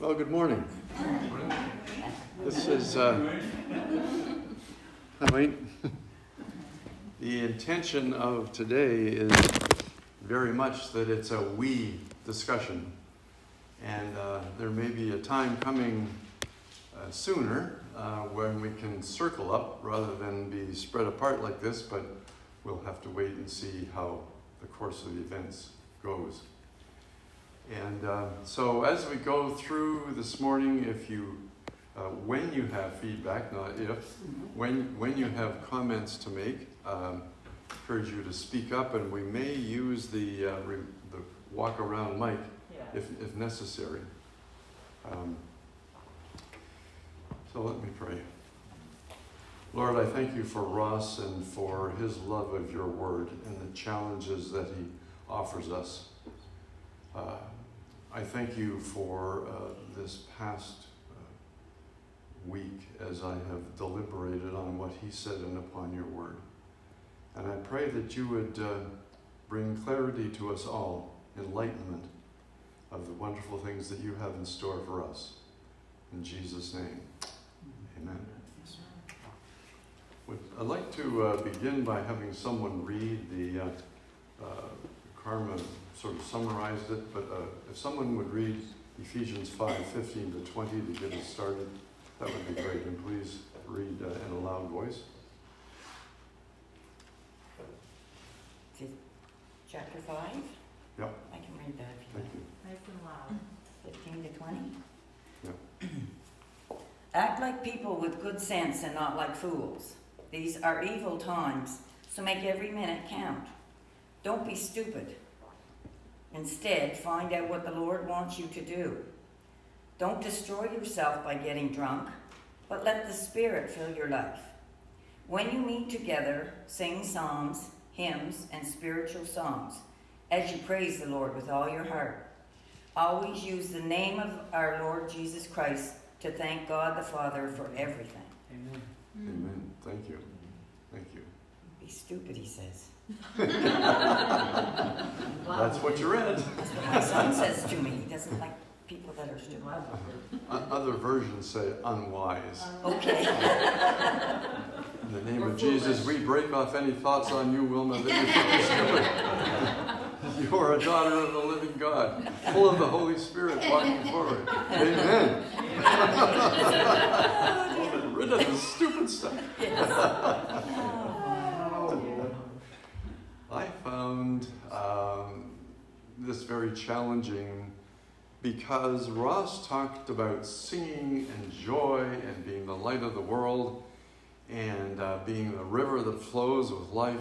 Well, good morning. This is, uh, mean The intention of today is very much that it's a we discussion. And uh, there may be a time coming uh, sooner uh, when we can circle up rather than be spread apart like this, but we'll have to wait and see how the course of the events goes. And uh, so, as we go through this morning, if you, uh, when you have feedback, not if, when when you have comments to make, um, encourage you to speak up, and we may use the uh, re- the walk around mic Yeah. if if necessary. Um, so let me pray. Lord, I thank you for Ross and for his love of your word and the challenges that he offers us. Uh, I thank you for uh, this past uh, week as I have deliberated on what he said and upon your word. And I pray that you would uh, bring clarity to us all, enlightenment of the wonderful things that you have in store for us. In Jesus' name, amen. Would- I'd like to uh, begin by having someone read the, uh, uh, Karma sort of summarized it, but uh, if someone would read Ephesians 5, 15 to 20 to get us started, that would be great. And please read uh, in a loud voice. Chapter five? Yep. I can read that if you Thank like. you. Nice and loud. Fifteen to twenty? Yep. Act like people with good sense and not like fools. These are evil times, so make every minute count. Don't be stupid. Instead, find out what the Lord wants you to do. Don't destroy yourself by getting drunk, but let the Spirit fill your life. When you meet together, sing psalms, hymns, and spiritual songs as you praise the Lord with all your heart. Always use the name of our Lord Jesus Christ to thank God the Father for everything. Amen. Amen. Thank you. Thank you. Be stupid, he says. That's what you read. That's what my son says to me. He doesn't like people that are stupid. Other versions say unwise. Okay. In the name of Jesus, we break off any thoughts on you, Wilma, that you stupid. You are a daughter of the living God, full of the Holy Spirit, walking forward. Amen. Get rid of the stupid stuff. I found um, this very challenging because Ross talked about singing and joy and being the light of the world and uh, being the river that flows with life.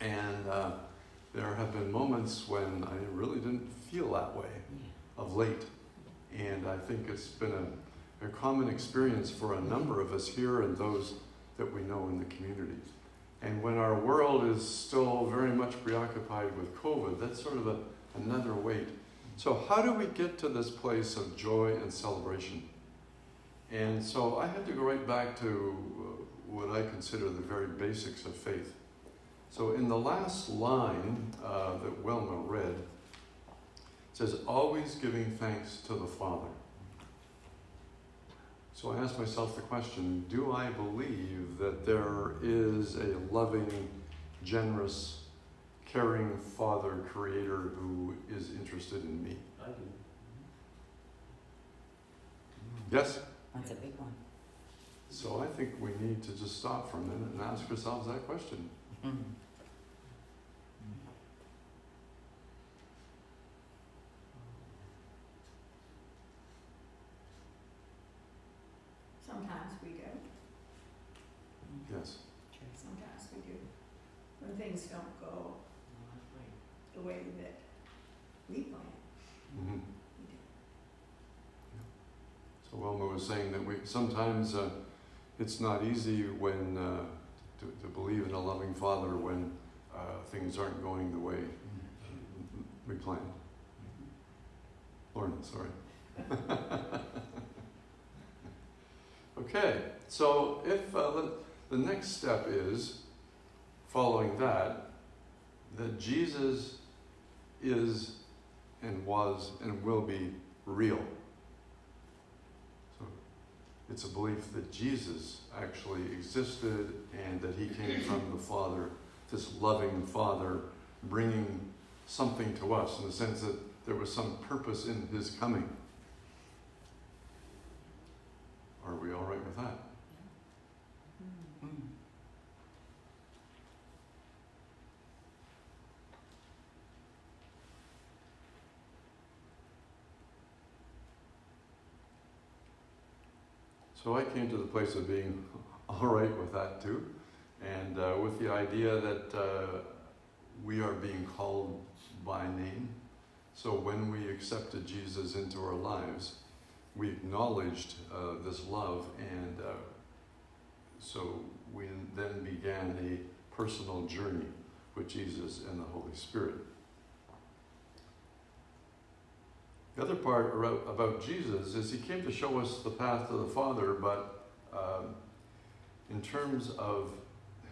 And uh, there have been moments when I really didn't feel that way of late. And I think it's been a, a common experience for a number of us here and those that we know in the community. And when our world is still very much preoccupied with COVID, that's sort of a, another weight. So, how do we get to this place of joy and celebration? And so I had to go right back to uh, what I consider the very basics of faith. So, in the last line uh, that Wilma read, it says, always giving thanks to the Father. So I asked myself the question do I believe that there is a loving, generous, caring Father Creator who is interested in me? I do. Yes? That's a big one. So I think we need to just stop for a minute and ask ourselves that question. Mhm. Sometimes we do, Yes. sometimes we do. When things don't go the way that we plan, hmm we do. So Wilma was saying that we sometimes uh, it's not easy when uh, to, to believe in a loving Father when uh, things aren't going the way we planned. Lauren, sorry. okay, so if uh, the, the next step is following that, that Jesus is and was and will be real. So it's a belief that Jesus actually existed and that he came from the Father, this loving Father, bringing something to us in the sense that there was some purpose in his coming. So I came to the place of being all right with that too, and uh, with the idea that uh, we are being called by name. So when we accepted Jesus into our lives, we acknowledged uh, this love, and uh, so we then began a personal journey with Jesus and the Holy Spirit. The other part about Jesus is he came to show us the path to the Father, but um, in terms of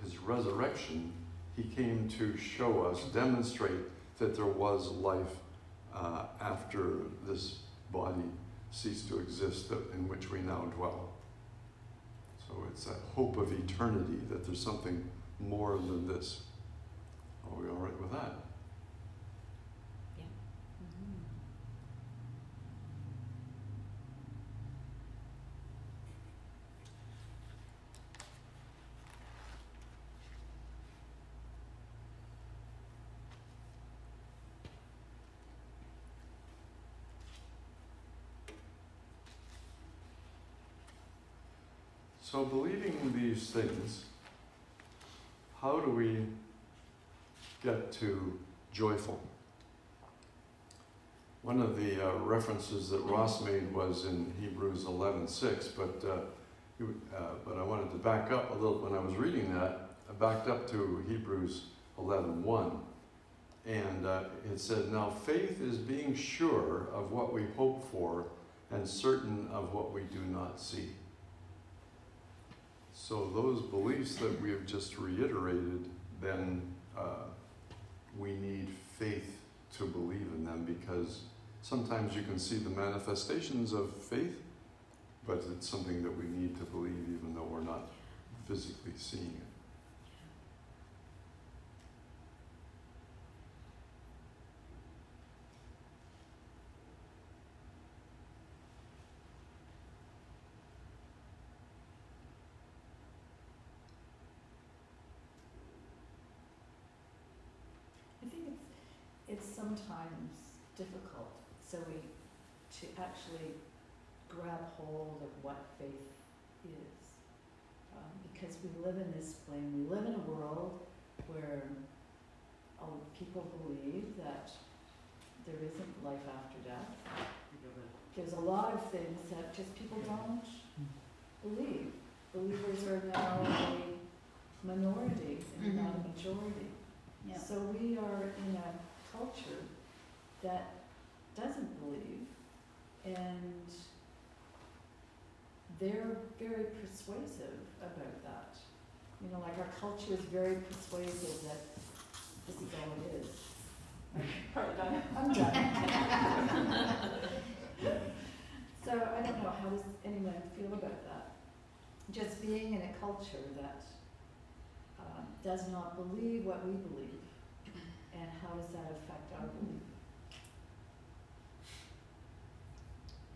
his resurrection, he came to show us, demonstrate that there was life uh, after this body ceased to exist in which we now dwell. So it's a hope of eternity that there's something more than this. Are we all right with that? So, believing these things, how do we get to joyful? One of the uh, references that Ross made was in Hebrews 11:6, but uh, uh, but I wanted to back up a little. When I was reading that, I backed up to Hebrews 11:1, and uh, it said, "Now faith is being sure of what we hope for, and certain of what we do not see." So those beliefs that we have just reiterated, then uh, we need faith to believe in them because sometimes you can see the manifestations of faith, but it's something that we need to believe even though we're not physically seeing it. Sometimes difficult, so we, to actually grab hold of what faith is. Um, because we live in this plane, we live in a world where uh, people believe that there isn't life after death. There's a lot of things that just people don't believe. Believers are now a minority and not a mm-hmm. majority. Yeah. So we are in a culture that doesn't believe and they're very persuasive about that. You know, like our culture is very persuasive that this is all it is. Done. I'm done. so I don't know, how does anyone feel about that? Just being in a culture that uh, does not believe what we believe and how does that affect our mm-hmm. belief?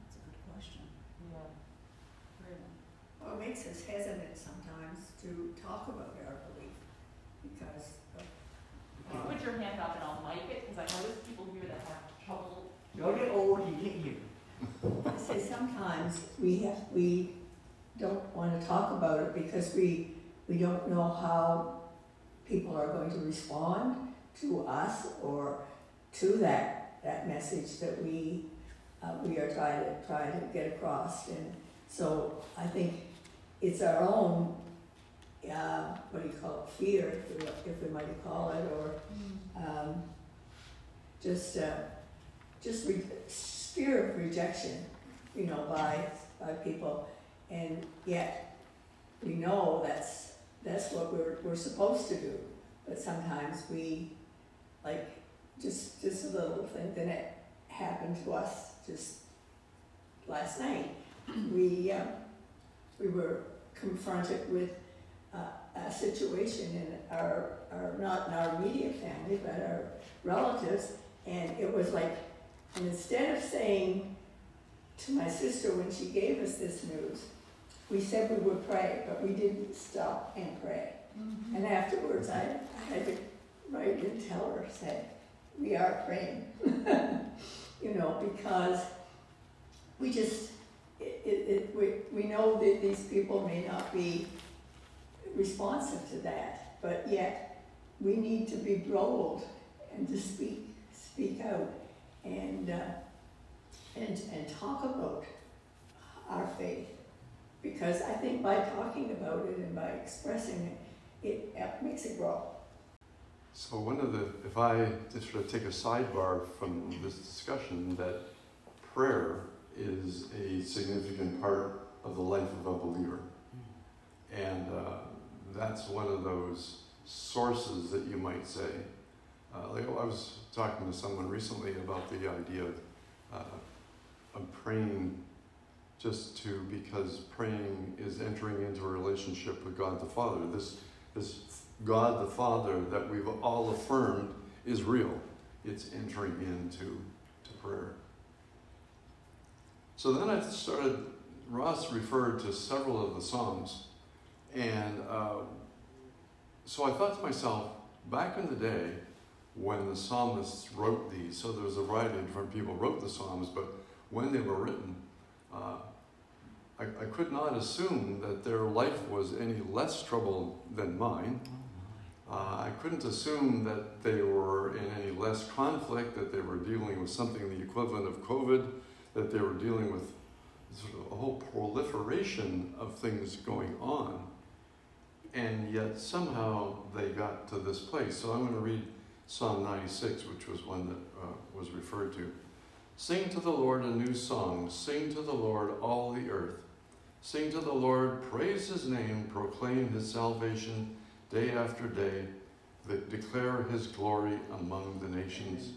That's a good question. Yeah. Really. Well, it makes us hesitant sometimes to talk about our belief because of, You put your hand up and I'll mic it, because I know there's people here that have trouble. You're get old, you can't hear. I say sometimes we have, we don't want to talk about it because we, we don't know how people are going to respond to us or to that, that message that we, uh, we are trying to, trying to get across. And so I think it's our own, uh, what do you call it, fear, if we, if we might call it, or um, just, uh, just re- fear of rejection, you know, by, by people. And yet, we know that's, that's what we're, we're supposed to do. But sometimes we like just just a little thing that it happened to us just last night. We uh, we were confronted with uh, a situation in our, our, not in our immediate family, but our relatives, and it was like, and instead of saying to my sister when she gave us this news, we said we would pray, but we didn't stop and pray. And afterwards, I, I had to write and tell her, say, we are praying. you know, because we just, it, it, it, we, we know that these people may not be responsive to that, but yet we need to be bold and to speak, speak out and, uh, and, and talk about our faith. Because I think by talking about it and by expressing it, it uh, makes it grow. So one of the, if I just sort of take a sidebar from this discussion, that prayer is a significant part of the life of a believer. And uh, that's one of those sources that you might say. Uh, like I was talking to someone recently about the idea of, uh, of praying just to, because praying is entering into a relationship with God the Father. This, this God the Father that we've all affirmed is real. It's entering into to prayer. So then I started, Ross referred to several of the Psalms. And uh, so I thought to myself, back in the day when the psalmists wrote these, so there was a variety of different people wrote the Psalms, but when they were written, uh, I, I could not assume that their life was any less troubled than mine. Uh, I couldn't assume that they were in any less conflict, that they were dealing with something the equivalent of COVID, that they were dealing with sort of a whole proliferation of things going on. And yet somehow they got to this place. So I'm going to read Psalm 96, which was one that uh, was referred to. Sing to the Lord a new song. Sing to the Lord all the earth. Sing to the Lord, praise his name, proclaim his salvation day after day, that declare his glory among the nations.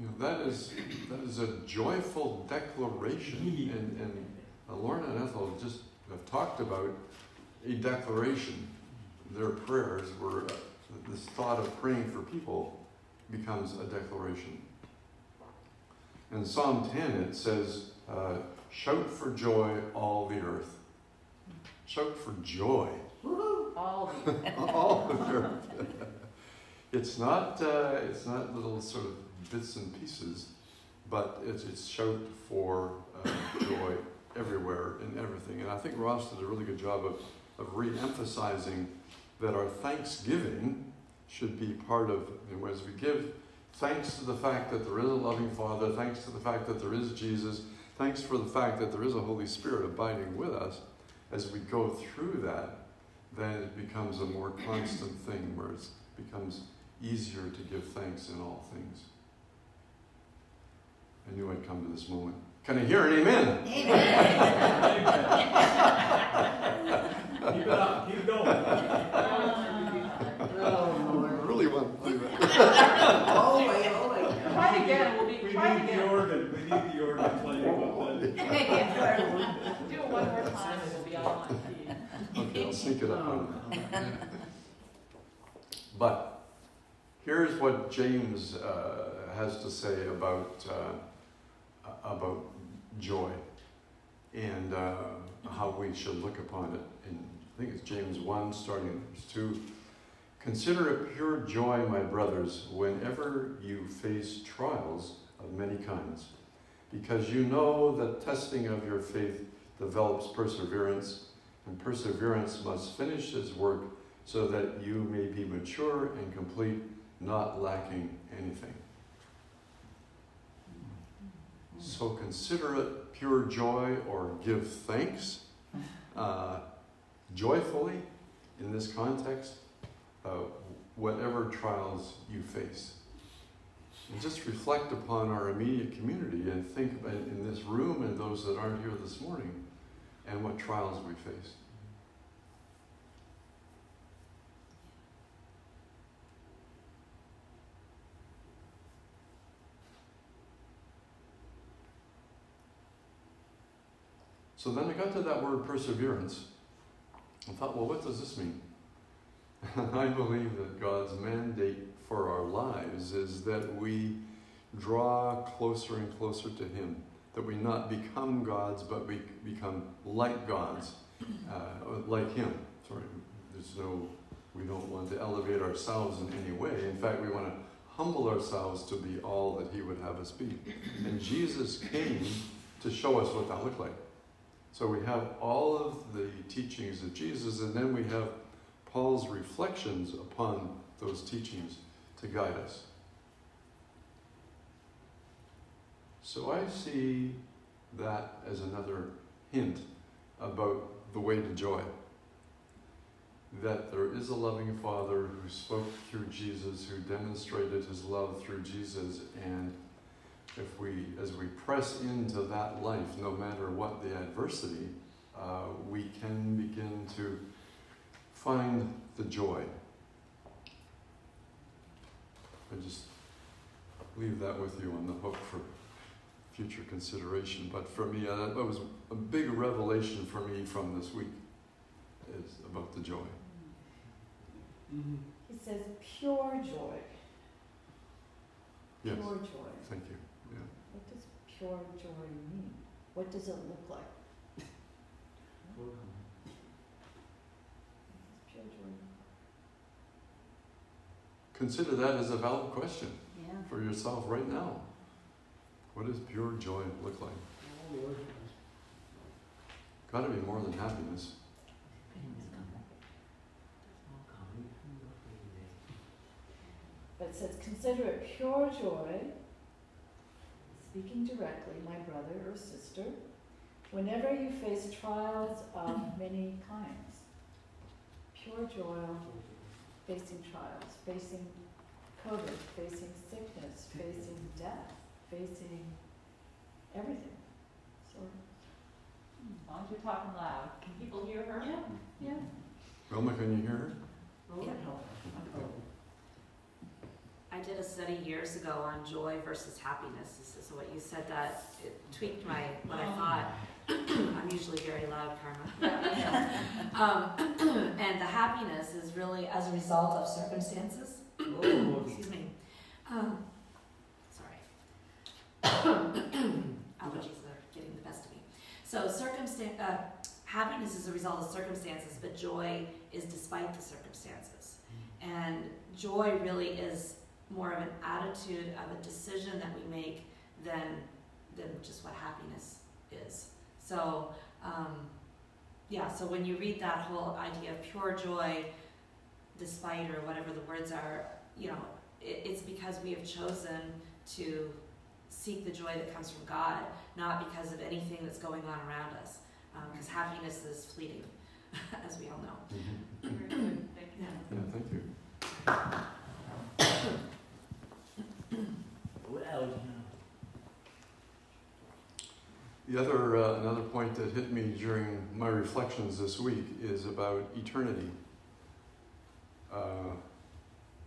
You know, that is, that is a joyful declaration. And, and Lorna and Ethel just have talked about a declaration. Their prayers were, this thought of praying for people becomes a declaration. In Psalm 10, it says, uh, Shout for joy, all the earth. Shout for joy. All all the earth. it's not uh, it's not little sort of bits and pieces, but it's it's shout for uh, joy everywhere in everything. And I think Ross did a really good job of of re-emphasizing that our thanksgiving should be part of you know, as we give thanks to the fact that there is a loving Father, thanks to the fact that there is Jesus, thanks for the fact that there is a Holy Spirit abiding with us. As we go through that, then it becomes a more constant thing where it becomes easier to give thanks in all things. I knew I'd come to this moment. Can I hear an amen? Amen. keep it up, keep going. Oh, I really want to do that. Oh, wait, oh, wait. try it again, we'll be, We try it need the organ, we need the organ playing about that. Do it one more time and we'll be all on key. Okay, I'll sneak it up on But here's what James uh, has to say about uh, about joy and uh, how we should look upon it. In I think it's James one, starting in verse two. Consider it pure joy, my brothers, whenever you face trials of many kinds, because you know that testing of your faith develops perseverance and perseverance must finish his work so that you may be mature and complete, not lacking anything. So consider it pure joy or give thanks uh, joyfully in this context, uh, whatever trials you face. And just reflect upon our immediate community and think about in this room and those that aren't here this morning and what trials we face. So then I got to that word perseverance and thought, well, what does this mean? I believe that God's mandate for our lives is that we draw closer and closer to Him, that we not become gods, but we become like gods, uh, like Him. Sorry, there's no, we don't want to elevate ourselves in any way. In fact, we want to humble ourselves to be all that He would have us be. And Jesus came to show us what that looked like. So we have all of the teachings of Jesus, and then we have Paul's reflections upon those teachings to guide us. So I see that as another hint about the way to joy. That there is a loving Father who spoke through Jesus, who demonstrated his love through Jesus, and if we, as we press into that life, no matter what the adversity, uh, we can begin to find the joy. I just leave that with you on the hook for future consideration. But for me, uh, that was a big revelation for me from this week, is about the joy. Mhm. He says pure joy. Yes, Pure joy. thank you. Yeah. What does pure joy mean? What does it look like? Pure joy Consider that as a valid question Yeah. for yourself right now. What does pure joy look like? Got to be more than happiness. But it says, consider it pure joy, speaking directly, my brother or sister, whenever you face trials of many kinds. Pure joy, facing trials, facing COVID, facing sickness, facing death, facing everything. So, As long as you're talking loud, can people hear her? yeah, yeah. Wilma, can you hear her? Oh, I did a study years ago on joy versus happiness. This is what you said that it tweaked my what I thought. I'm usually very loud, Karma. um, and the happiness is really as a result of circumstances. Excuse me. Um, sorry. Allergies are getting the best of me. So circumstance, uh, happiness is a result of circumstances, but joy is despite the circumstances. And joy really is more of an attitude of a decision that we make than than just what happiness is. So um, yeah, so when you read that whole idea of pure joy, despite or whatever the words are, you know, it, it's because we have chosen to seek the joy that comes from God, not because of anything that's going on around us. Because happiness is fleeting, as we all know. Mm-hmm. Thank you. Yeah. Yeah, thank you. Well, The other, uh, another point that hit me during my reflections this week is about eternity. Uh,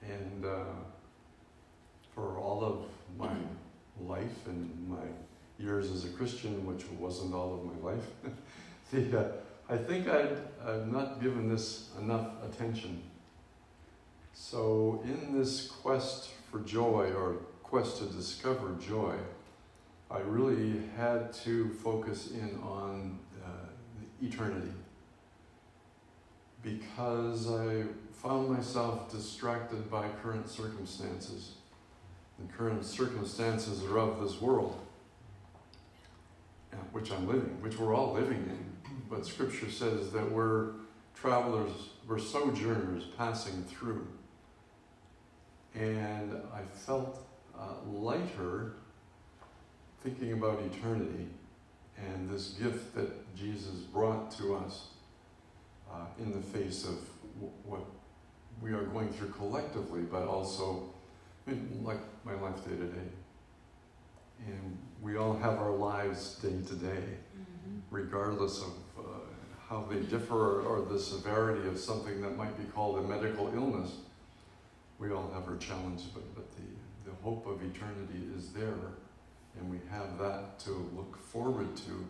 and uh, for all of my life and my years as a Christian, which wasn't all of my life, the, uh, I think I'd, I've not given this enough attention. So, in this quest for joy or quest to discover joy, I really had to focus in on uh, eternity because I found myself distracted by current circumstances. And current circumstances are of this world, uh, which I'm living, which we're all living in. But Scripture says that we're travelers, we're sojourners passing through. And I felt uh, lighter thinking about eternity and this gift that Jesus brought to us uh, in the face of w- what we are going through collectively, but also in, like my life day to day. And we all have our lives day to day, regardless of uh, how they differ or, or the severity of something that might be called a medical illness. We all have our challenges, but, but the, the hope of eternity is there and we have that to look forward to.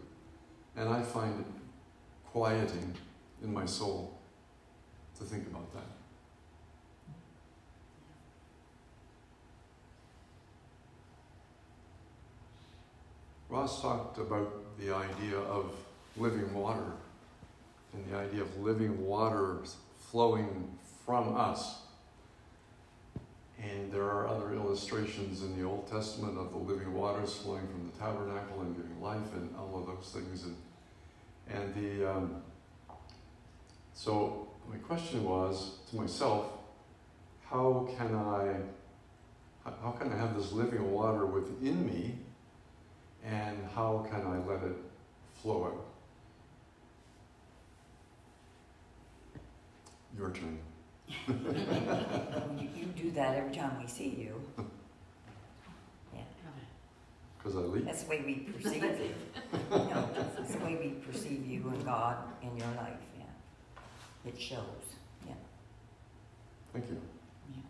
And I find it quieting in my soul to think about that. Ross talked about the idea of living water and the idea of living water flowing from us. And there are other illustrations in the Old Testament of the living waters flowing from the tabernacle and giving life and all of those things. And, and the, um, so my question was to myself, how can I, how- how can I have this living water within me and how can I let it flow out? Your turn, You, you do that every time we see you. Yeah. Because I leave. That's the way we perceive you. No, that's the way we perceive you and God in your life, yeah. It shows, yeah. Thank you. yeah.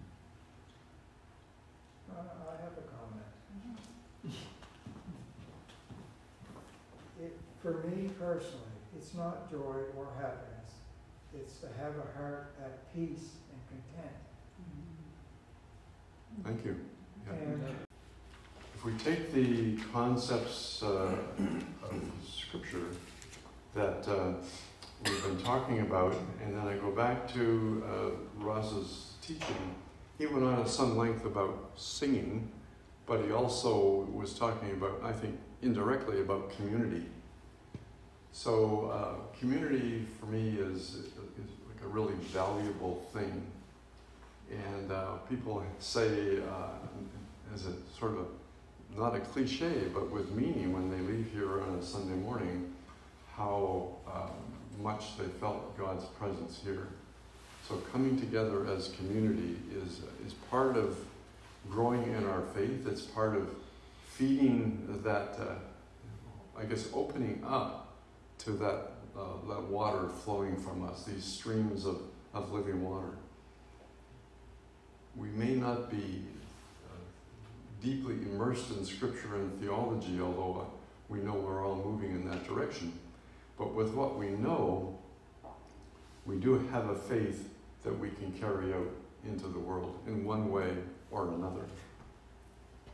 Uh, I have a comment. It, for me personally, it's not joy or happiness. It's to have a heart at peace and content. Thank you. Yeah. And If we take the concepts uh, of Scripture that uh, we've been talking about, and then I go back to uh, Ross's teaching, he went on at some length about singing, but he also was talking about, I think, indirectly about community. So, uh, community for me is, is like a really valuable thing. And uh, people say, uh, as a sort of a not a cliche, but with meaning when they leave here on a Sunday morning, how um, much they felt God's presence here. So coming together as community is, is part of growing in our faith. It's part of feeding that, uh, I guess, opening up to that, uh, that water flowing from us, these streams of, of living water. We may not be deeply immersed in scripture and theology, although uh, we know we're all moving in that direction. But with what we know, we do have a faith that we can carry out into the world in one way or another.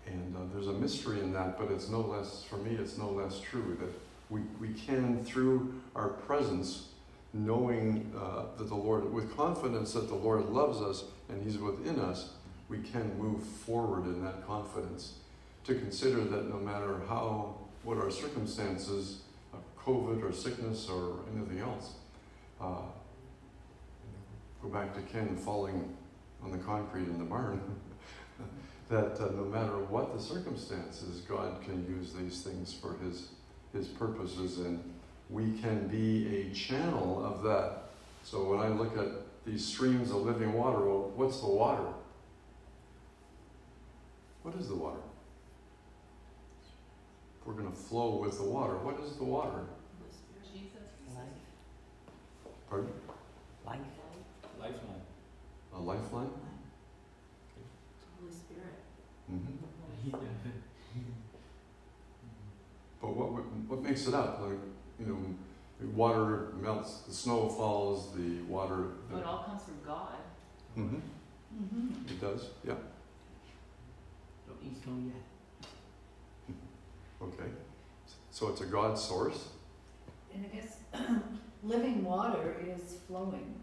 And uh, there's a mystery in that, but it's no less, for me, it's no less true that we, we can, through our presence, knowing uh, that the Lord, with confidence that the Lord loves us and He's within us, we can move forward in that confidence to consider that no matter how, what our circumstances, uh, COVID or sickness or anything else, uh, go back to Ken falling on the concrete in the barn, that uh, no matter what the circumstances, God can use these things for His, His purposes and we can be a channel of that. So when I look at these streams of living water, well, what's the water? What is the water? If we're going to flow with the water, what is the water? Jesus. Life, Pardon? life, Lifeline. A lifeline? Holy Spirit. hmm But what, what it up? Like, you know, water melts, the snow falls, the water. So it all comes from God. hmm Mm-hmm. It does, yeah. Don't eat snow yet. Okay. So it's a God source. And I guess living water is flowing,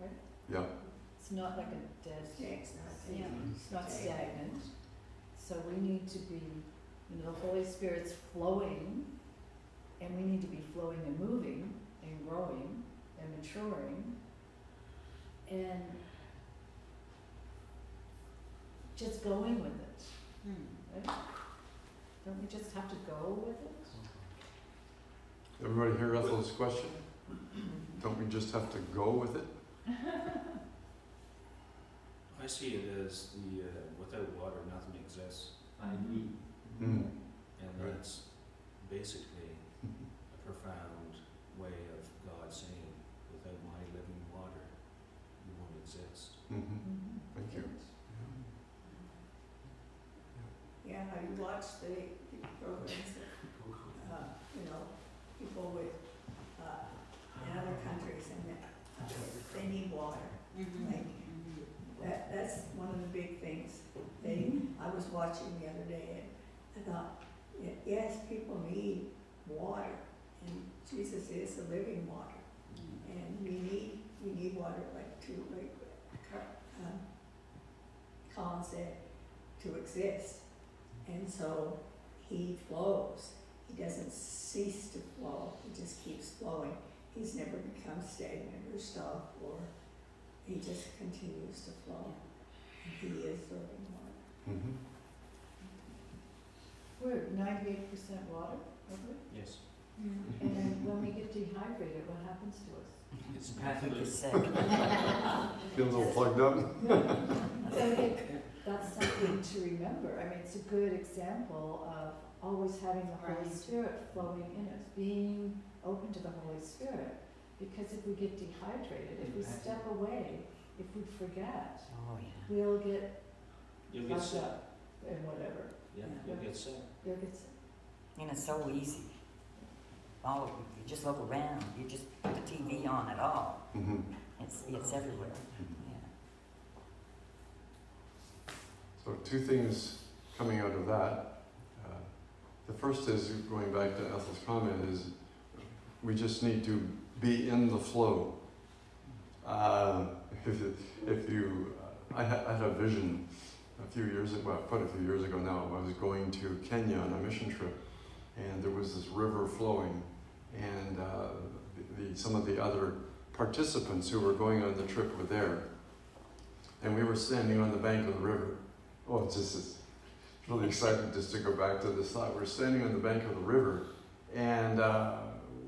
right? Yeah. It's not like a dead, It's not yeah, it's not stagnant. So we need to be, you know, the Holy Spirit's flowing, and we need to be flowing and moving and growing and maturing. And just going with it, right? Don't we just have to go with it? Everybody hear Ethel's question? Don't we just have to go with it? I see it as the, uh, without water, nothing exists. I agree. Mm. And Right. that's basically a profound way of God saying, without my living water, you won't exist. Mm-hmm. mm-hmm. Thank you. Yeah, I watched the, the programs, uh, you know, people with uh, in other countries and uh, they need water. Mm-hmm. Like, mm-hmm. that, that's one of the big things. They, mm-hmm. I was watching the other day and I thought, yes, people need water. And Jesus is the living water. And we need, we need water like to, like, Car- um, Colin said, to exist. And so he flows. He doesn't cease to flow. He just keeps flowing. He's never become stagnant or stopped or he just continues to flow. He is the living water. Mhm. We're ninety-eight percent water, aren't we? Yes. And when we get dehydrated, what happens to us? It's Patrick sick. Feel a little plugged up? So I think that's something to remember. I mean, it's a good example of always having the Holy Right. Spirit flowing in us, being open to the Holy Spirit. Because if we get dehydrated, if we step away, if we forget, Oh, yeah. we'll get You'll get fucked sick. up and whatever. Yeah, you'll get sick. You'll get sick. And it's so easy. Oh, you just look around, you just put the TV on at all. Mhm. It's, it's everywhere. Yeah. So two things coming out of that. Uh, the first is going back to Ethel's comment is we just need to be in the flow. Uh, if, if you, I had, I had a vision a few years ago, well, quite a few years ago now. I was going to Kenya on a mission trip, and there was this river flowing, and uh, the, some of the other participants who were going on the trip were there, and we were standing on the bank of the river. Oh, just really exciting just to go back to this thought. We're standing on the bank of the river, and uh,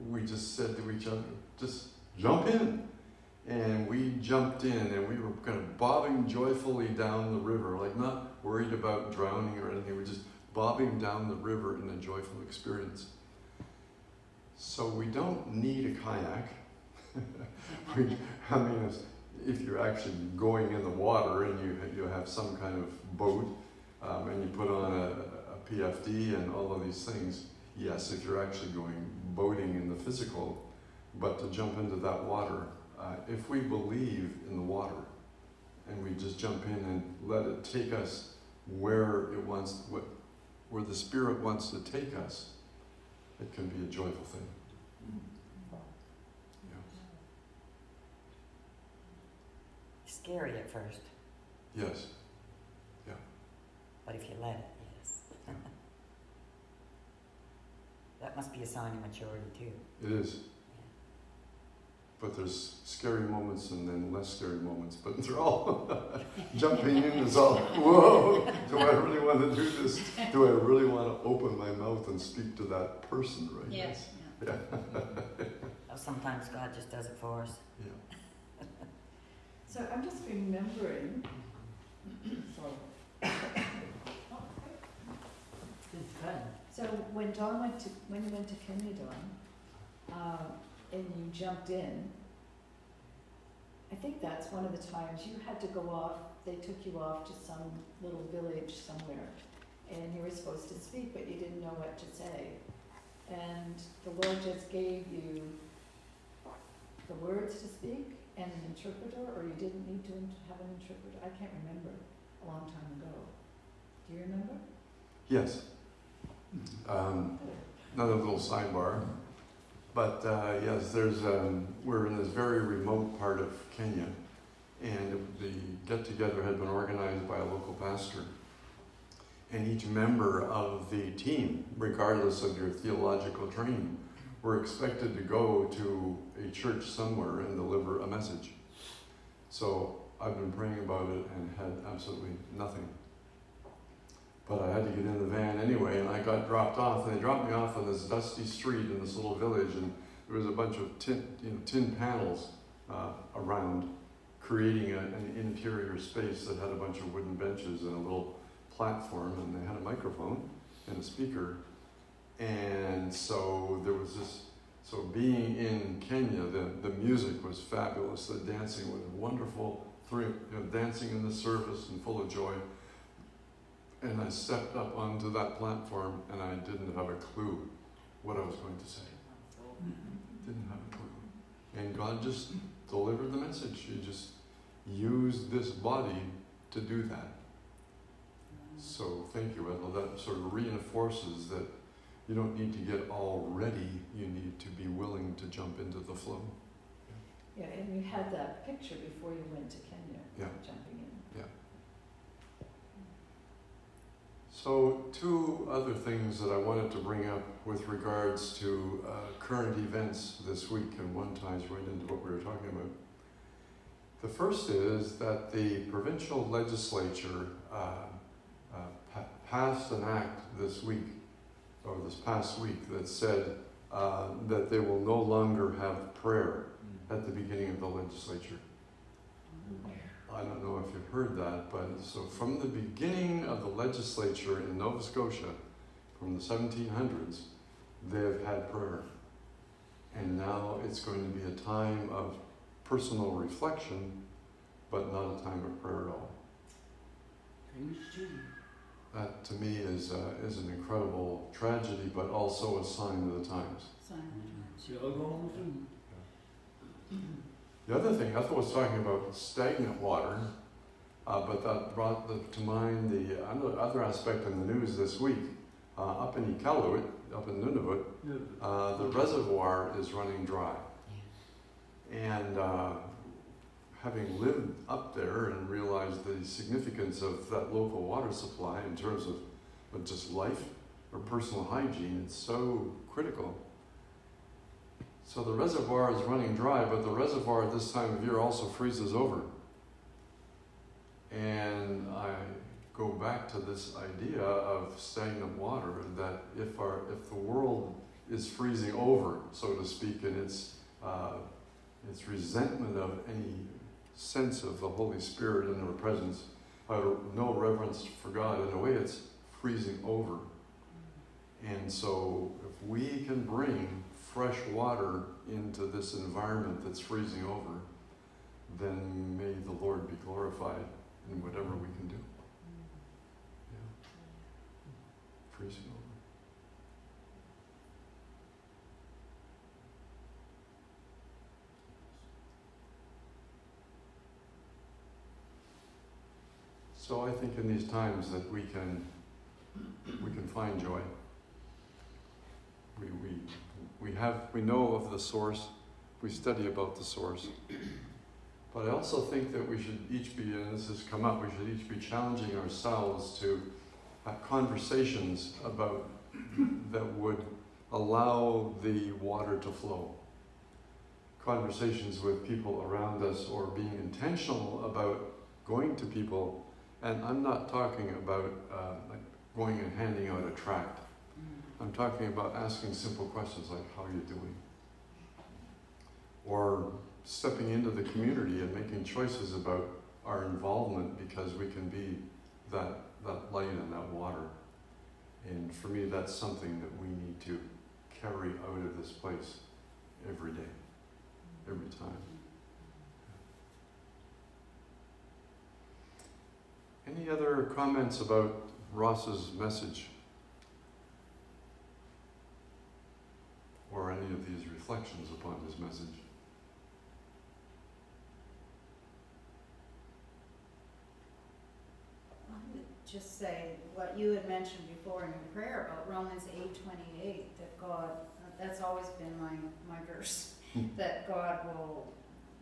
we just said to each other, "Just jump in." And we jumped in, and we were kind of bobbing joyfully down the river, like not worried about drowning or anything. We're just bobbing down the river in a joyful experience. So we don't need a kayak. we, I mean, if, you're actually going in the water and you you have some kind of boat um, and you put on a, a PFD and all of these things, yes, if you're actually going boating in the physical, but to jump into that water, uh, if we believe in the water and we just jump in and let it take us where it wants, what, where the Spirit wants to take us, it can be a joyful thing. Yeah. Scary at first, Yes. Yeah. But if you let it, yes. That must be a sign of maturity too. It is. But there's scary moments and then less scary moments. But they're all jumping in is all, whoa, do I really want to do this? Do I really want to open my mouth and speak to that person right now? Yes. Yeah. Oh, sometimes God just does it for us. yeah. So I'm just remembering, so, so when Don went to, when you went to Kenya, Don, um, and you jumped in, I think that's one of the times you had to go off, they took you off to some little village somewhere, and you were supposed to speak, but you didn't know what to say. And the Lord just gave you the words to speak and an interpreter, or you didn't need to have an interpreter? I can't remember, a long time ago. Do you remember? Yes. Um, another little sidebar. But uh, yes, there's um, we're in this very remote part of Kenya, and the get together had been organized by a local pastor. And each member of the team, regardless of your theological training, were expected to go to a church somewhere and deliver a message. So I've been praying about it and had absolutely nothing. But I had to get in the van anyway, and I got dropped off. And they dropped me off on this dusty street in this little village, and there was a bunch of tin, you know, tin panels uh, around, creating a, an interior space that had a bunch of wooden benches and a little platform, and they had a microphone and a speaker. And so there was this. So being in Kenya, the, the music was fabulous. The dancing was wonderful. Three, you know, dancing in the service and full of joy. And I stepped up onto that platform and I didn't have a clue what I was going to say. Didn't have a clue. And God just delivered the message. He just used this body to do that. So thank you, Ethel. That sort of reinforces that you don't need to get all ready. You need to be willing to jump into the flow. Yeah, and you had that picture before you went to Kenya, Yeah. jumping in. So, two other things that I wanted to bring up with regards to uh, current events this week, and one ties right into what we were talking about. The first is that the provincial legislature uh, uh, pa- passed an act this week, or this past week, that said uh, that they will no longer have prayer at the beginning of the legislature. I don't know if you've heard that, but so from the beginning of the legislature in Nova Scotia, from the 1700s, they've had prayer. And now it's going to be a time of personal reflection, but not a time of prayer at all. That to me is, uh, is an incredible tragedy, but also a sign of the times. See, I'll go home soon. The other thing, Ethel was talking about stagnant water, uh, but that brought the, to mind the other, other aspect in the news this week. Uh, up in Iqaluit, up in Nunavut, uh, the reservoir is running dry. And uh, having lived up there and realized the significance of that local water supply in terms of, of just life or personal hygiene, it's so critical. So the reservoir is running dry, but the reservoir at this time of year also freezes over. And I go back to this idea of stagnant water that if our if the world is freezing over, so to speak, in its uh, its resentment of any sense of the Holy Spirit and their presence, uh, no reverence for God, in a way, it's freezing over. And so, if we can bring fresh water into this environment that's freezing over, then may the Lord be glorified in whatever we can do. Yeah. Freezing over. So I think in these times that we can we can find joy. We, we, we have we know of the source, we study about the source. But I also think that we should each be, and this has come up, we should each be challenging ourselves to have conversations about that would allow the water to flow. Conversations with people around us or being intentional about going to people. And I'm not talking about uh, like going and handing out a tract. I'm talking about asking simple questions like, how are you doing? Or stepping into the community and making choices about our involvement because we can be that, that light and that water. And for me, that's something that we need to carry out of this place every day, every time. Any other comments about Ross's message? Or any of these reflections upon his message? I would just say what you had mentioned before in your prayer about Romans eight twenty-eight, that God, that's always been my, my verse, hmm. that God will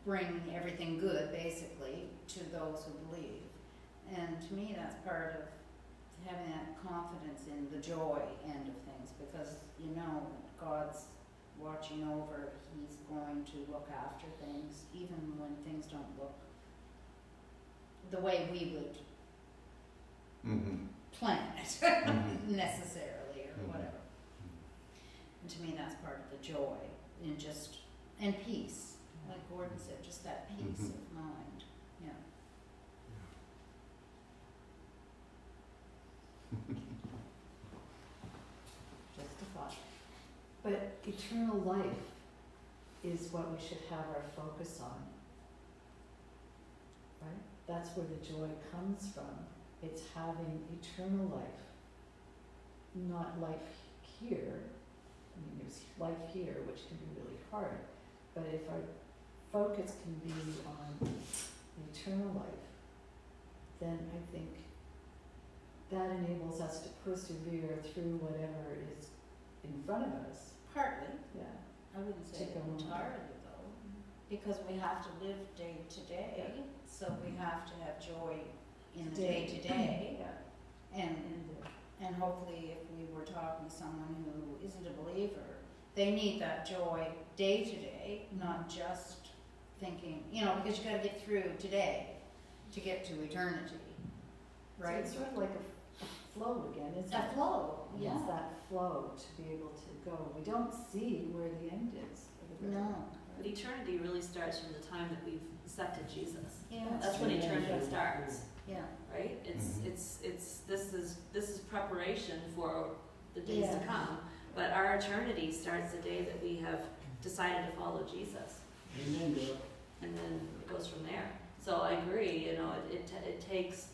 bring everything good, basically, to those who believe. And to me, that's part of having that confidence in the joy end of things, because you know God's watching over, He's going to look after things, even when things don't look the way we would Mm-hmm. plan it Mhm. necessarily or Mhm. whatever. And to me, that's part of the joy in just and peace, like Gordon said, just that peace Mhm. of mind. Yeah. Just a thought. But eternal life is what we should have our focus on. Right? That's where the joy comes from. It's having eternal life, not life here. I mean, there's life here, which can be really hard. But if our focus can be on eternal life, then I think that enables us to persevere through whatever is in front of us. Partly, Yeah. I wouldn't say Take a moment. entirely though, because we have to live day to day, so we have to have joy in the day to day. Yeah. And, And, hopefully if we were talking to someone who isn't a believer, they need that joy day to day, not just thinking, you know, because you gotta get through today to get to eternity, so right? it's sort of like a, a flow again, isn't it? A flow, yeah. It's that flow to be able to go. We don't see where the end is. the. No. But eternity really starts from the time that we've accepted Jesus. Yeah, That's when true. eternity starts, yeah. right? It's, Mhm. it's, it's, this is, this is preparation for the days to come. But our eternity starts the day that we have decided to follow Jesus. Amen, and then it goes from there. So I agree, you know, it, it, ta- it takes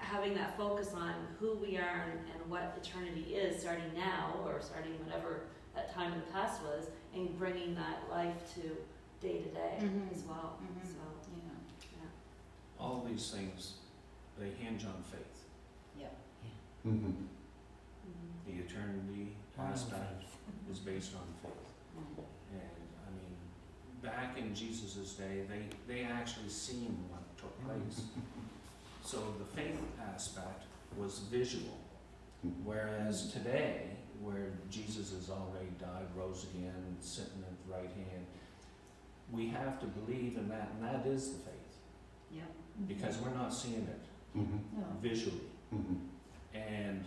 having that focus on who we are and, and what eternity is, starting now or starting whatever that time in the past was, and bringing that life to day to day as well. Mhm. So, Yeah. All these things, they hinge on faith. Mhm. The eternity Final aspect is based on faith. Mhm. And, I mean, back in Jesus' day, they, they actually seen what took place. So the faith aspect was visual. Whereas today, where Jesus has already died, rose again, sitting at the right hand, we have to believe in that, and that is the faith. Yep. Because we're not seeing it Mhm. No. visually. Mhm. And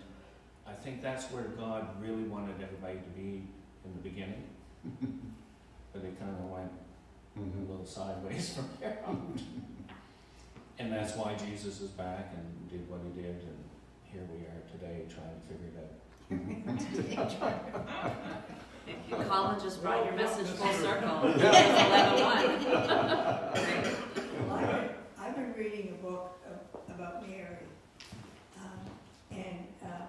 I think that's where God really wanted everybody to be in the beginning. but it kind of went a Mhm. little sideways from there on. And that's why Jesus is back and did what he did, and here we are today trying to figure it out. Colin just brought your message full circle. Yeah. Eleven one. Well, I've, I've been reading a book about Mary, um, and, uh,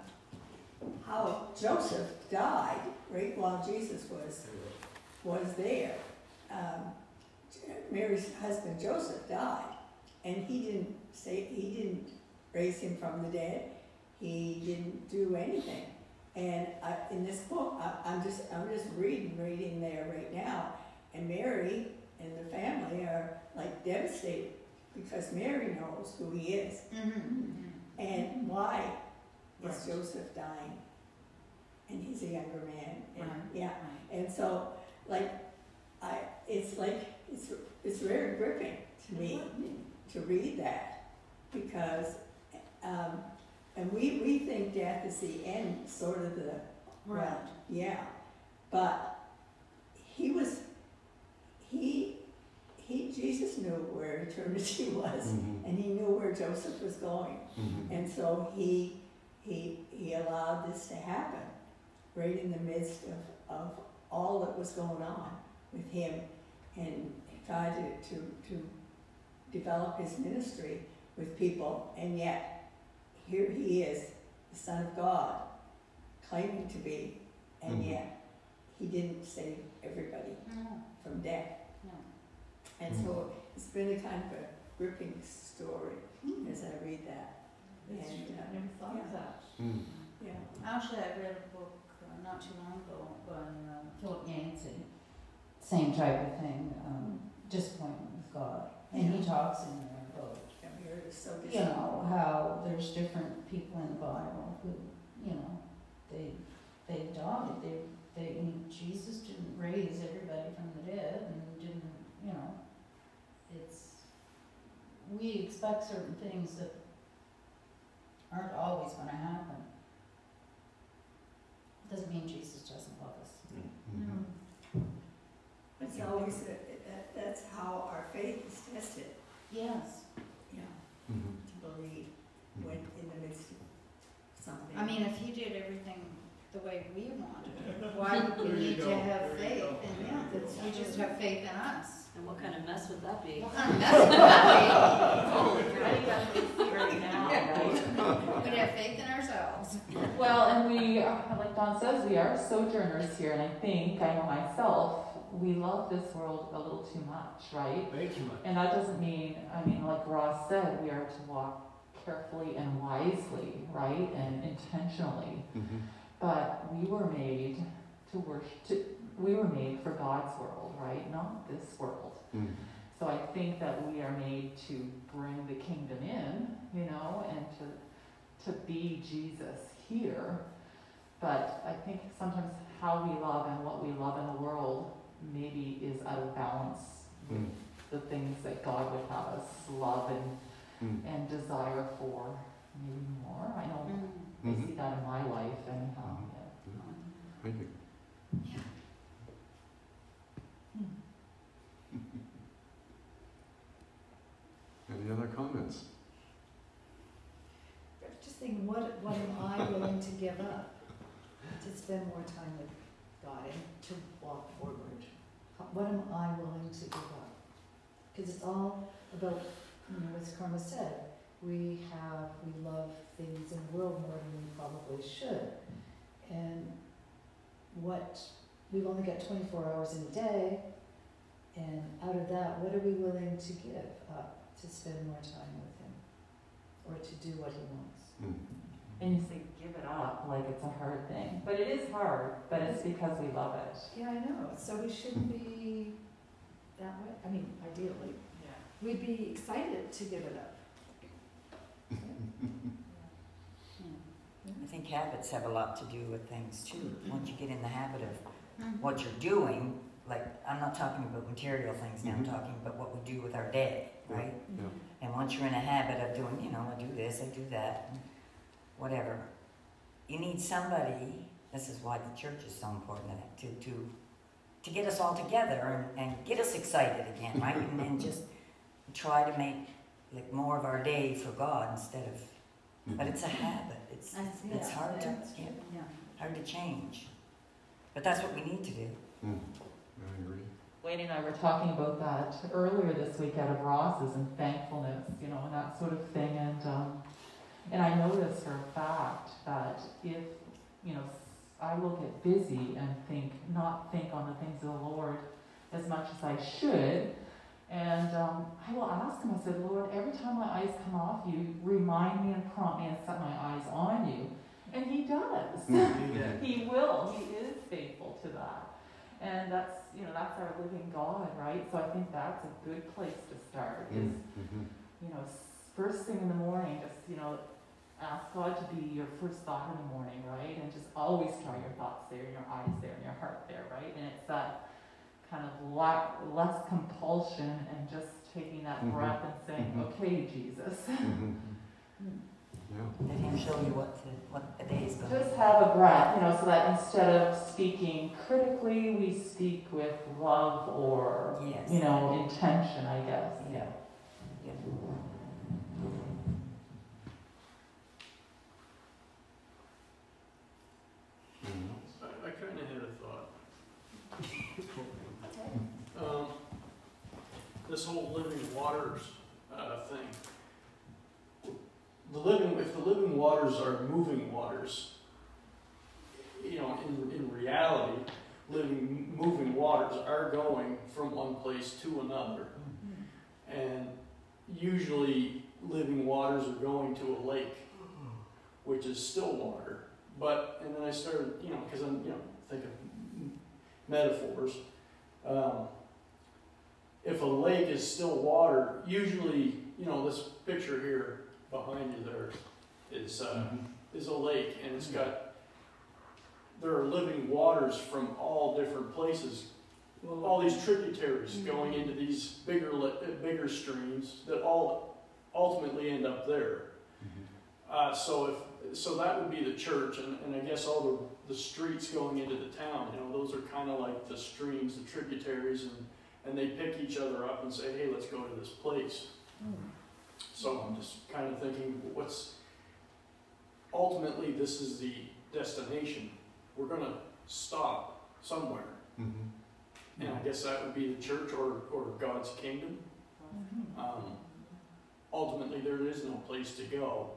how Joseph died right while Jesus was, was there. Um, Mary's husband Joseph died, and he didn't say, he didn't raise him from the dead, he didn't do anything. And I, in this book, I, I'm just, I'm just reading, reading there right now, and Mary and the family are like devastated because Mary knows who he is Mhm. and why is Joseph dying, and he's a younger man. And, Right. Yeah, Right. and so like I, it's like it's it's very gripping to me to read that because um, and we we think death is the end, sort of the Right. well, yeah, but he was, he, he, Jesus knew where eternity was, Mhm. and he knew where Joseph was going, Mhm. and so he, he, he allowed this to happen, right in the midst of, of all that was going on with him, and he tried to, to, to develop his ministry with people, and yet, here he is, the Son of God, claiming to be, and Mhm. yet he didn't save everybody No, from death. no. And so it's been a kind of a gripping story as I read that. It's And, true. uh, I never thought of that. Mm. Yeah. Actually, I read a book uh, not too long ago by uh, Philip Yancey. Same type of thing, um, disappointment with God. And he talks in there about, I'm here so you know, how there's different people in the Bible who, you know, they, they died. They, they, I mean, Jesus didn't raise everybody from the dead and didn't, you know, it's, we expect certain things that aren't always gonna happen. It doesn't mean Jesus doesn't love us. Mhm. It's always, a- that, that's how our faith is tested, Yes. yeah, Mhm. to believe when in the midst of something. I mean, if he did everything the way we wanted why would There we you need to go, have there you faith? go. And yeah, that's, we just have faith in us. And what kind of mess would that be? What kind of mess would that Holy I that's what we see right now, right? be? We'd have faith in ourselves. Well, and we, are- like Don says, we are sojourners here, and I think, I know myself, we love this world a little too much, right? Way too much. And that doesn't mean, I mean, like Ross said, we are to walk carefully and wisely, right? And intentionally. Mm-hmm. But we were made to worship, to, we were made for God's world, right? Not this world. Mhm. So I think that we are made to bring the kingdom in, you know, and to, to be Jesus here. But I think sometimes how we love and what we love in the world maybe is out of balance with Mm. the things that God would have us love and, Mm. and desire for maybe more. I know I Mhm. see that in my life anyhow. Mhm. Yeah. Thank you. Any other comments? Just thinking, what, what am I willing to give up to spend more time with God and to walk forward? What am I willing to give up? Because it's all about, you know, as Karma said, we have, we love things in the world more than we probably should. And what, we've only got twenty-four hours in a day, and out of that, what are we willing to give up to spend more time with Him? Or to do what He wants? Mm. And you say give it up like it's a hard thing, but it is hard. But it's because we love it. Yeah, I know, so we shouldn't be that way, I mean, ideally, Yeah. we'd be excited to give it up. I think habits have a lot to do with things too. Once you get in the habit of Mhm. what you're doing, like, I'm not talking about material things now, I'm Mhm. talking about what we do with our day, right? Yeah. And once you're in a habit of doing, you know, I do this, I do that, and whatever, you need somebody, this is why the church is so important, to, to, to get us all together and, and get us excited again, right? And, and just try to make like more of our day for God instead of, but it's a habit, it's, That's- it's yeah, hard to, yeah, Yeah. hard to change. But that's what we need to do. Mm. I agree. Wayne and I were talking about that earlier this week out of Ross's and thankfulness, you know, and that sort of thing. And um, and I noticed for a fact that if you know I will get busy and think not think on the things of the Lord as much as I should. And um, I will ask him, I said, Lord, every time my eyes come off you, remind me and prompt me and set my eyes on you. And he does. Mm. He will. He is faithful to that. And that's, you know, that's our living God, right? So I think that's a good place to start is, Mm. Mhm. you know, s- first thing in the morning, just, you know, ask God to be your first thought in the morning, right? And just always try your thoughts there, and your eyes there, and your heart there, right? And it's that kind of la- less compulsion and just taking that Mhm. breath and saying, Mhm. okay, Jesus. Mhm. Yeah. Let him show you what the, what the day is going. Just have a breath, you know, so that instead of speaking critically, we speak with love or, Yes. you know, intention, I guess. Yeah. Yeah. Mm. I, I kinda had a thought. Um, this whole living waters, uh, thing. The living, if the living waters are moving waters, you know, in, in reality, living, moving waters are going from one place to another. And usually, living waters are going to a lake, which is still water. But, and then I started, you know, because I'm, you know, thinking metaphors. Um, if a lake is still water, usually, you know, this picture here behind you there is, uh, is a lake, and it's got, there are living waters from all different places all these tributaries going into these bigger uh, bigger streams that all ultimately end up there. Uh, so if so, that would be the church, and, and I guess all the the streets going into the town. You know, those are kind of like the streams, the tributaries, and and they pick each other up and say, hey, let's go to this place. So I'm just kind of thinking, what's ultimately this is the destination. We're gonna stop somewhere. Mhm. And I guess that would be the church or, or God's kingdom. Mm-hmm. Um, ultimately, there is no place to go.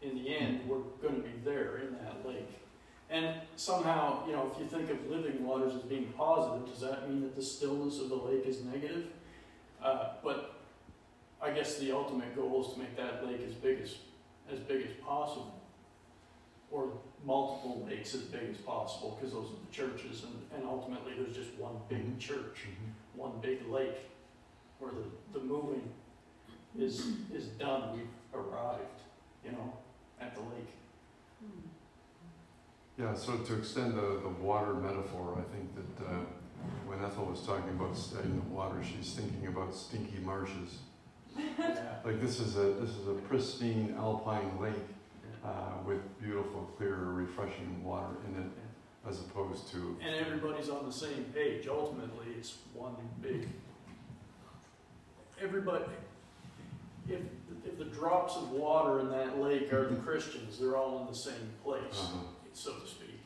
In the end, we're going to be there in that lake. And somehow, you know, if you think of living waters as being positive, does that mean that the stillness of the lake is negative? Uh, but I guess the ultimate goal is to make that lake as big as as big as possible, or multiple lakes as big as possible, because those are the churches, and, and ultimately there's just one big Mhm. church Mhm. one big lake where the, the moving is is done. We've arrived, you know, at the lake. Yeah, so to extend the, the water metaphor, I think that uh, when Ethel was talking about stagnant water, she's thinking about stinky marshes. Yeah. Like this is a this is a pristine alpine lake uh, with beautiful, clear, refreshing water in it, as opposed to And everybody's on the same page. Ultimately, it's one big. Everybody, if if the drops of water in that lake are the Christians, they're all in the same place, uh so to speak.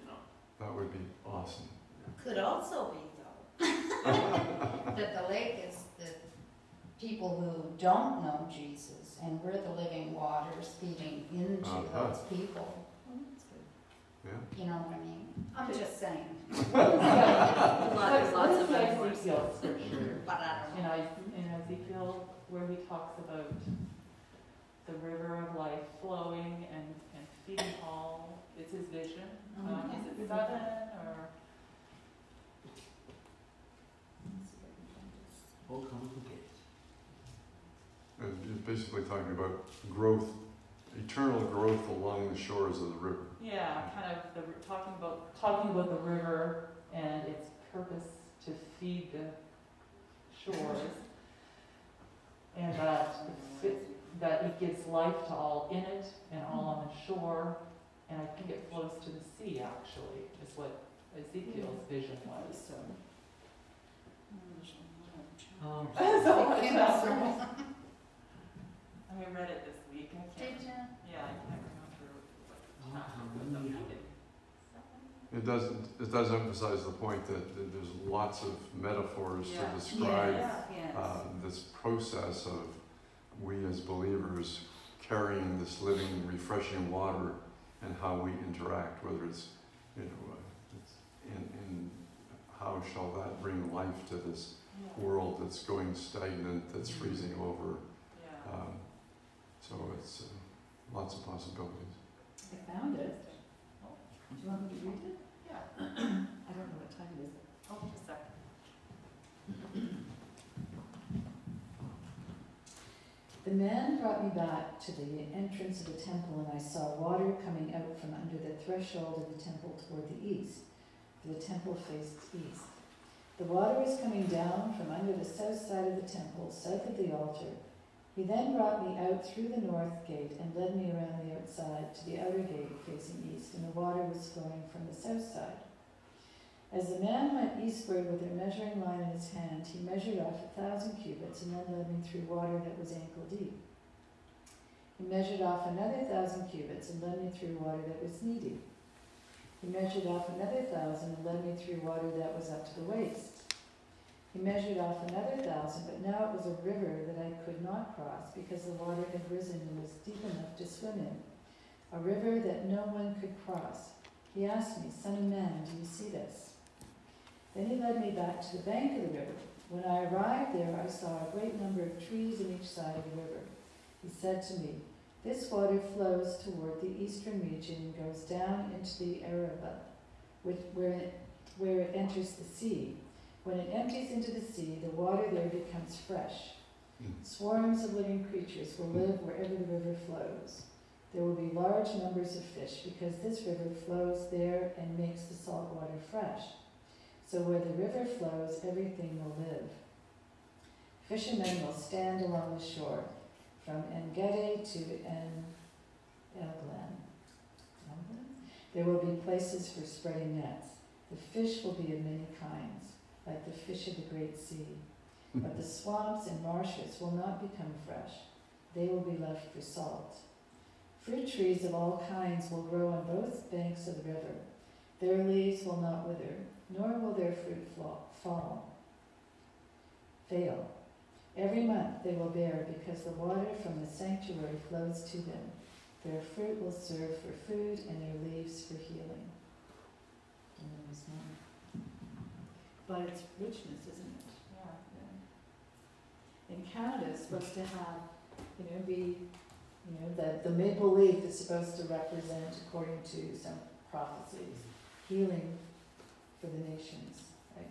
You know. that would be awesome. Could also be though, that the lake is the people who don't know Jesus and we're the living waters feeding into Uh-huh. those people. Yeah. You know what I mean? I'm just saying, What lots of the metaphors. Ezekiel scripture? but I don't In know. Is- in Ezekiel, where he talks about the river of life flowing and, and feeding all, it's his vision. Um, is it seven or? All come to get. And it's basically talking about growth, eternal growth along the shores of the river. Yeah, kind of the, talking about, talking about the river and its purpose to feed the shores. And that, it- that it gives life to all in it and all on the shore. And I think it flows to the sea, actually, is what Ezekiel's vision was, so. Um, So, It came that's- from- I read it this week, I Did you? yeah, I can't remember what chapter it was, I'm thinking. It does, it does emphasize the point that, that there's lots of metaphors Yeah. to describe Yes. uh, this process of we as believers carrying this living, refreshing water and how we interact, whether it's, you know, uh, it's in, in how shall that bring life to this Yeah. world that's going stagnant, that's freezing over. Yeah. Um, so it's uh, lots of possibilities. I found it. Do you want me to read it? Yeah, I don't know what time it is. oh, just a second. The man brought me back to the entrance of the temple, and I saw water coming out from under the threshold of the temple toward the east, for the temple faced east. The water was coming down from under the south side of the temple, south of the altar. He then brought me out through the north gate and led me around the outside to the outer gate facing east, and the water was flowing from the south side. As the man went eastward with a measuring line in his hand, he measured off a thousand cubits and then led me through water that was ankle deep. He measured off another thousand cubits and led me through water that was knee deep. He measured off another thousand and led me through water that was up to the waist. He measured off another thousand, but now it was a river that I could not cross because the water had risen and was deep enough to swim in. A river that no one could cross. He asked me, Son of man, do you see this? Then he led me back to the bank of the river. When I arrived there, I saw a great number of trees on each side of the river. He said to me, This water flows toward the eastern region and goes down into the Arabah, which, where, it, where it enters the sea. When it empties into the sea, the water there becomes fresh. Hmm. Swarms of living creatures will hmm. live wherever the river flows. There will be large numbers of fish because this river flows there and makes the salt water fresh. So where the river flows, everything will live. Fishermen will stand along the shore, from En-gedi to En Eglaim. There will be places for spreading nets. The fish will be of many kinds, like the fish of the great sea. But the swamps and marshes will not become fresh. They will be left for salt. Fruit trees of all kinds will grow on both banks of the river. Their leaves will not wither, nor will their fruit fall. Fail. Every month they will bear because the water from the sanctuary flows to them. Their fruit will serve for food and their leaves for healing. And there was more. But it's richness, isn't it? Yeah. Yeah. And Canada's supposed to have, you know, be, you know, the, the maple leaf is supposed to represent, according to some prophecies, healing for the nations, right?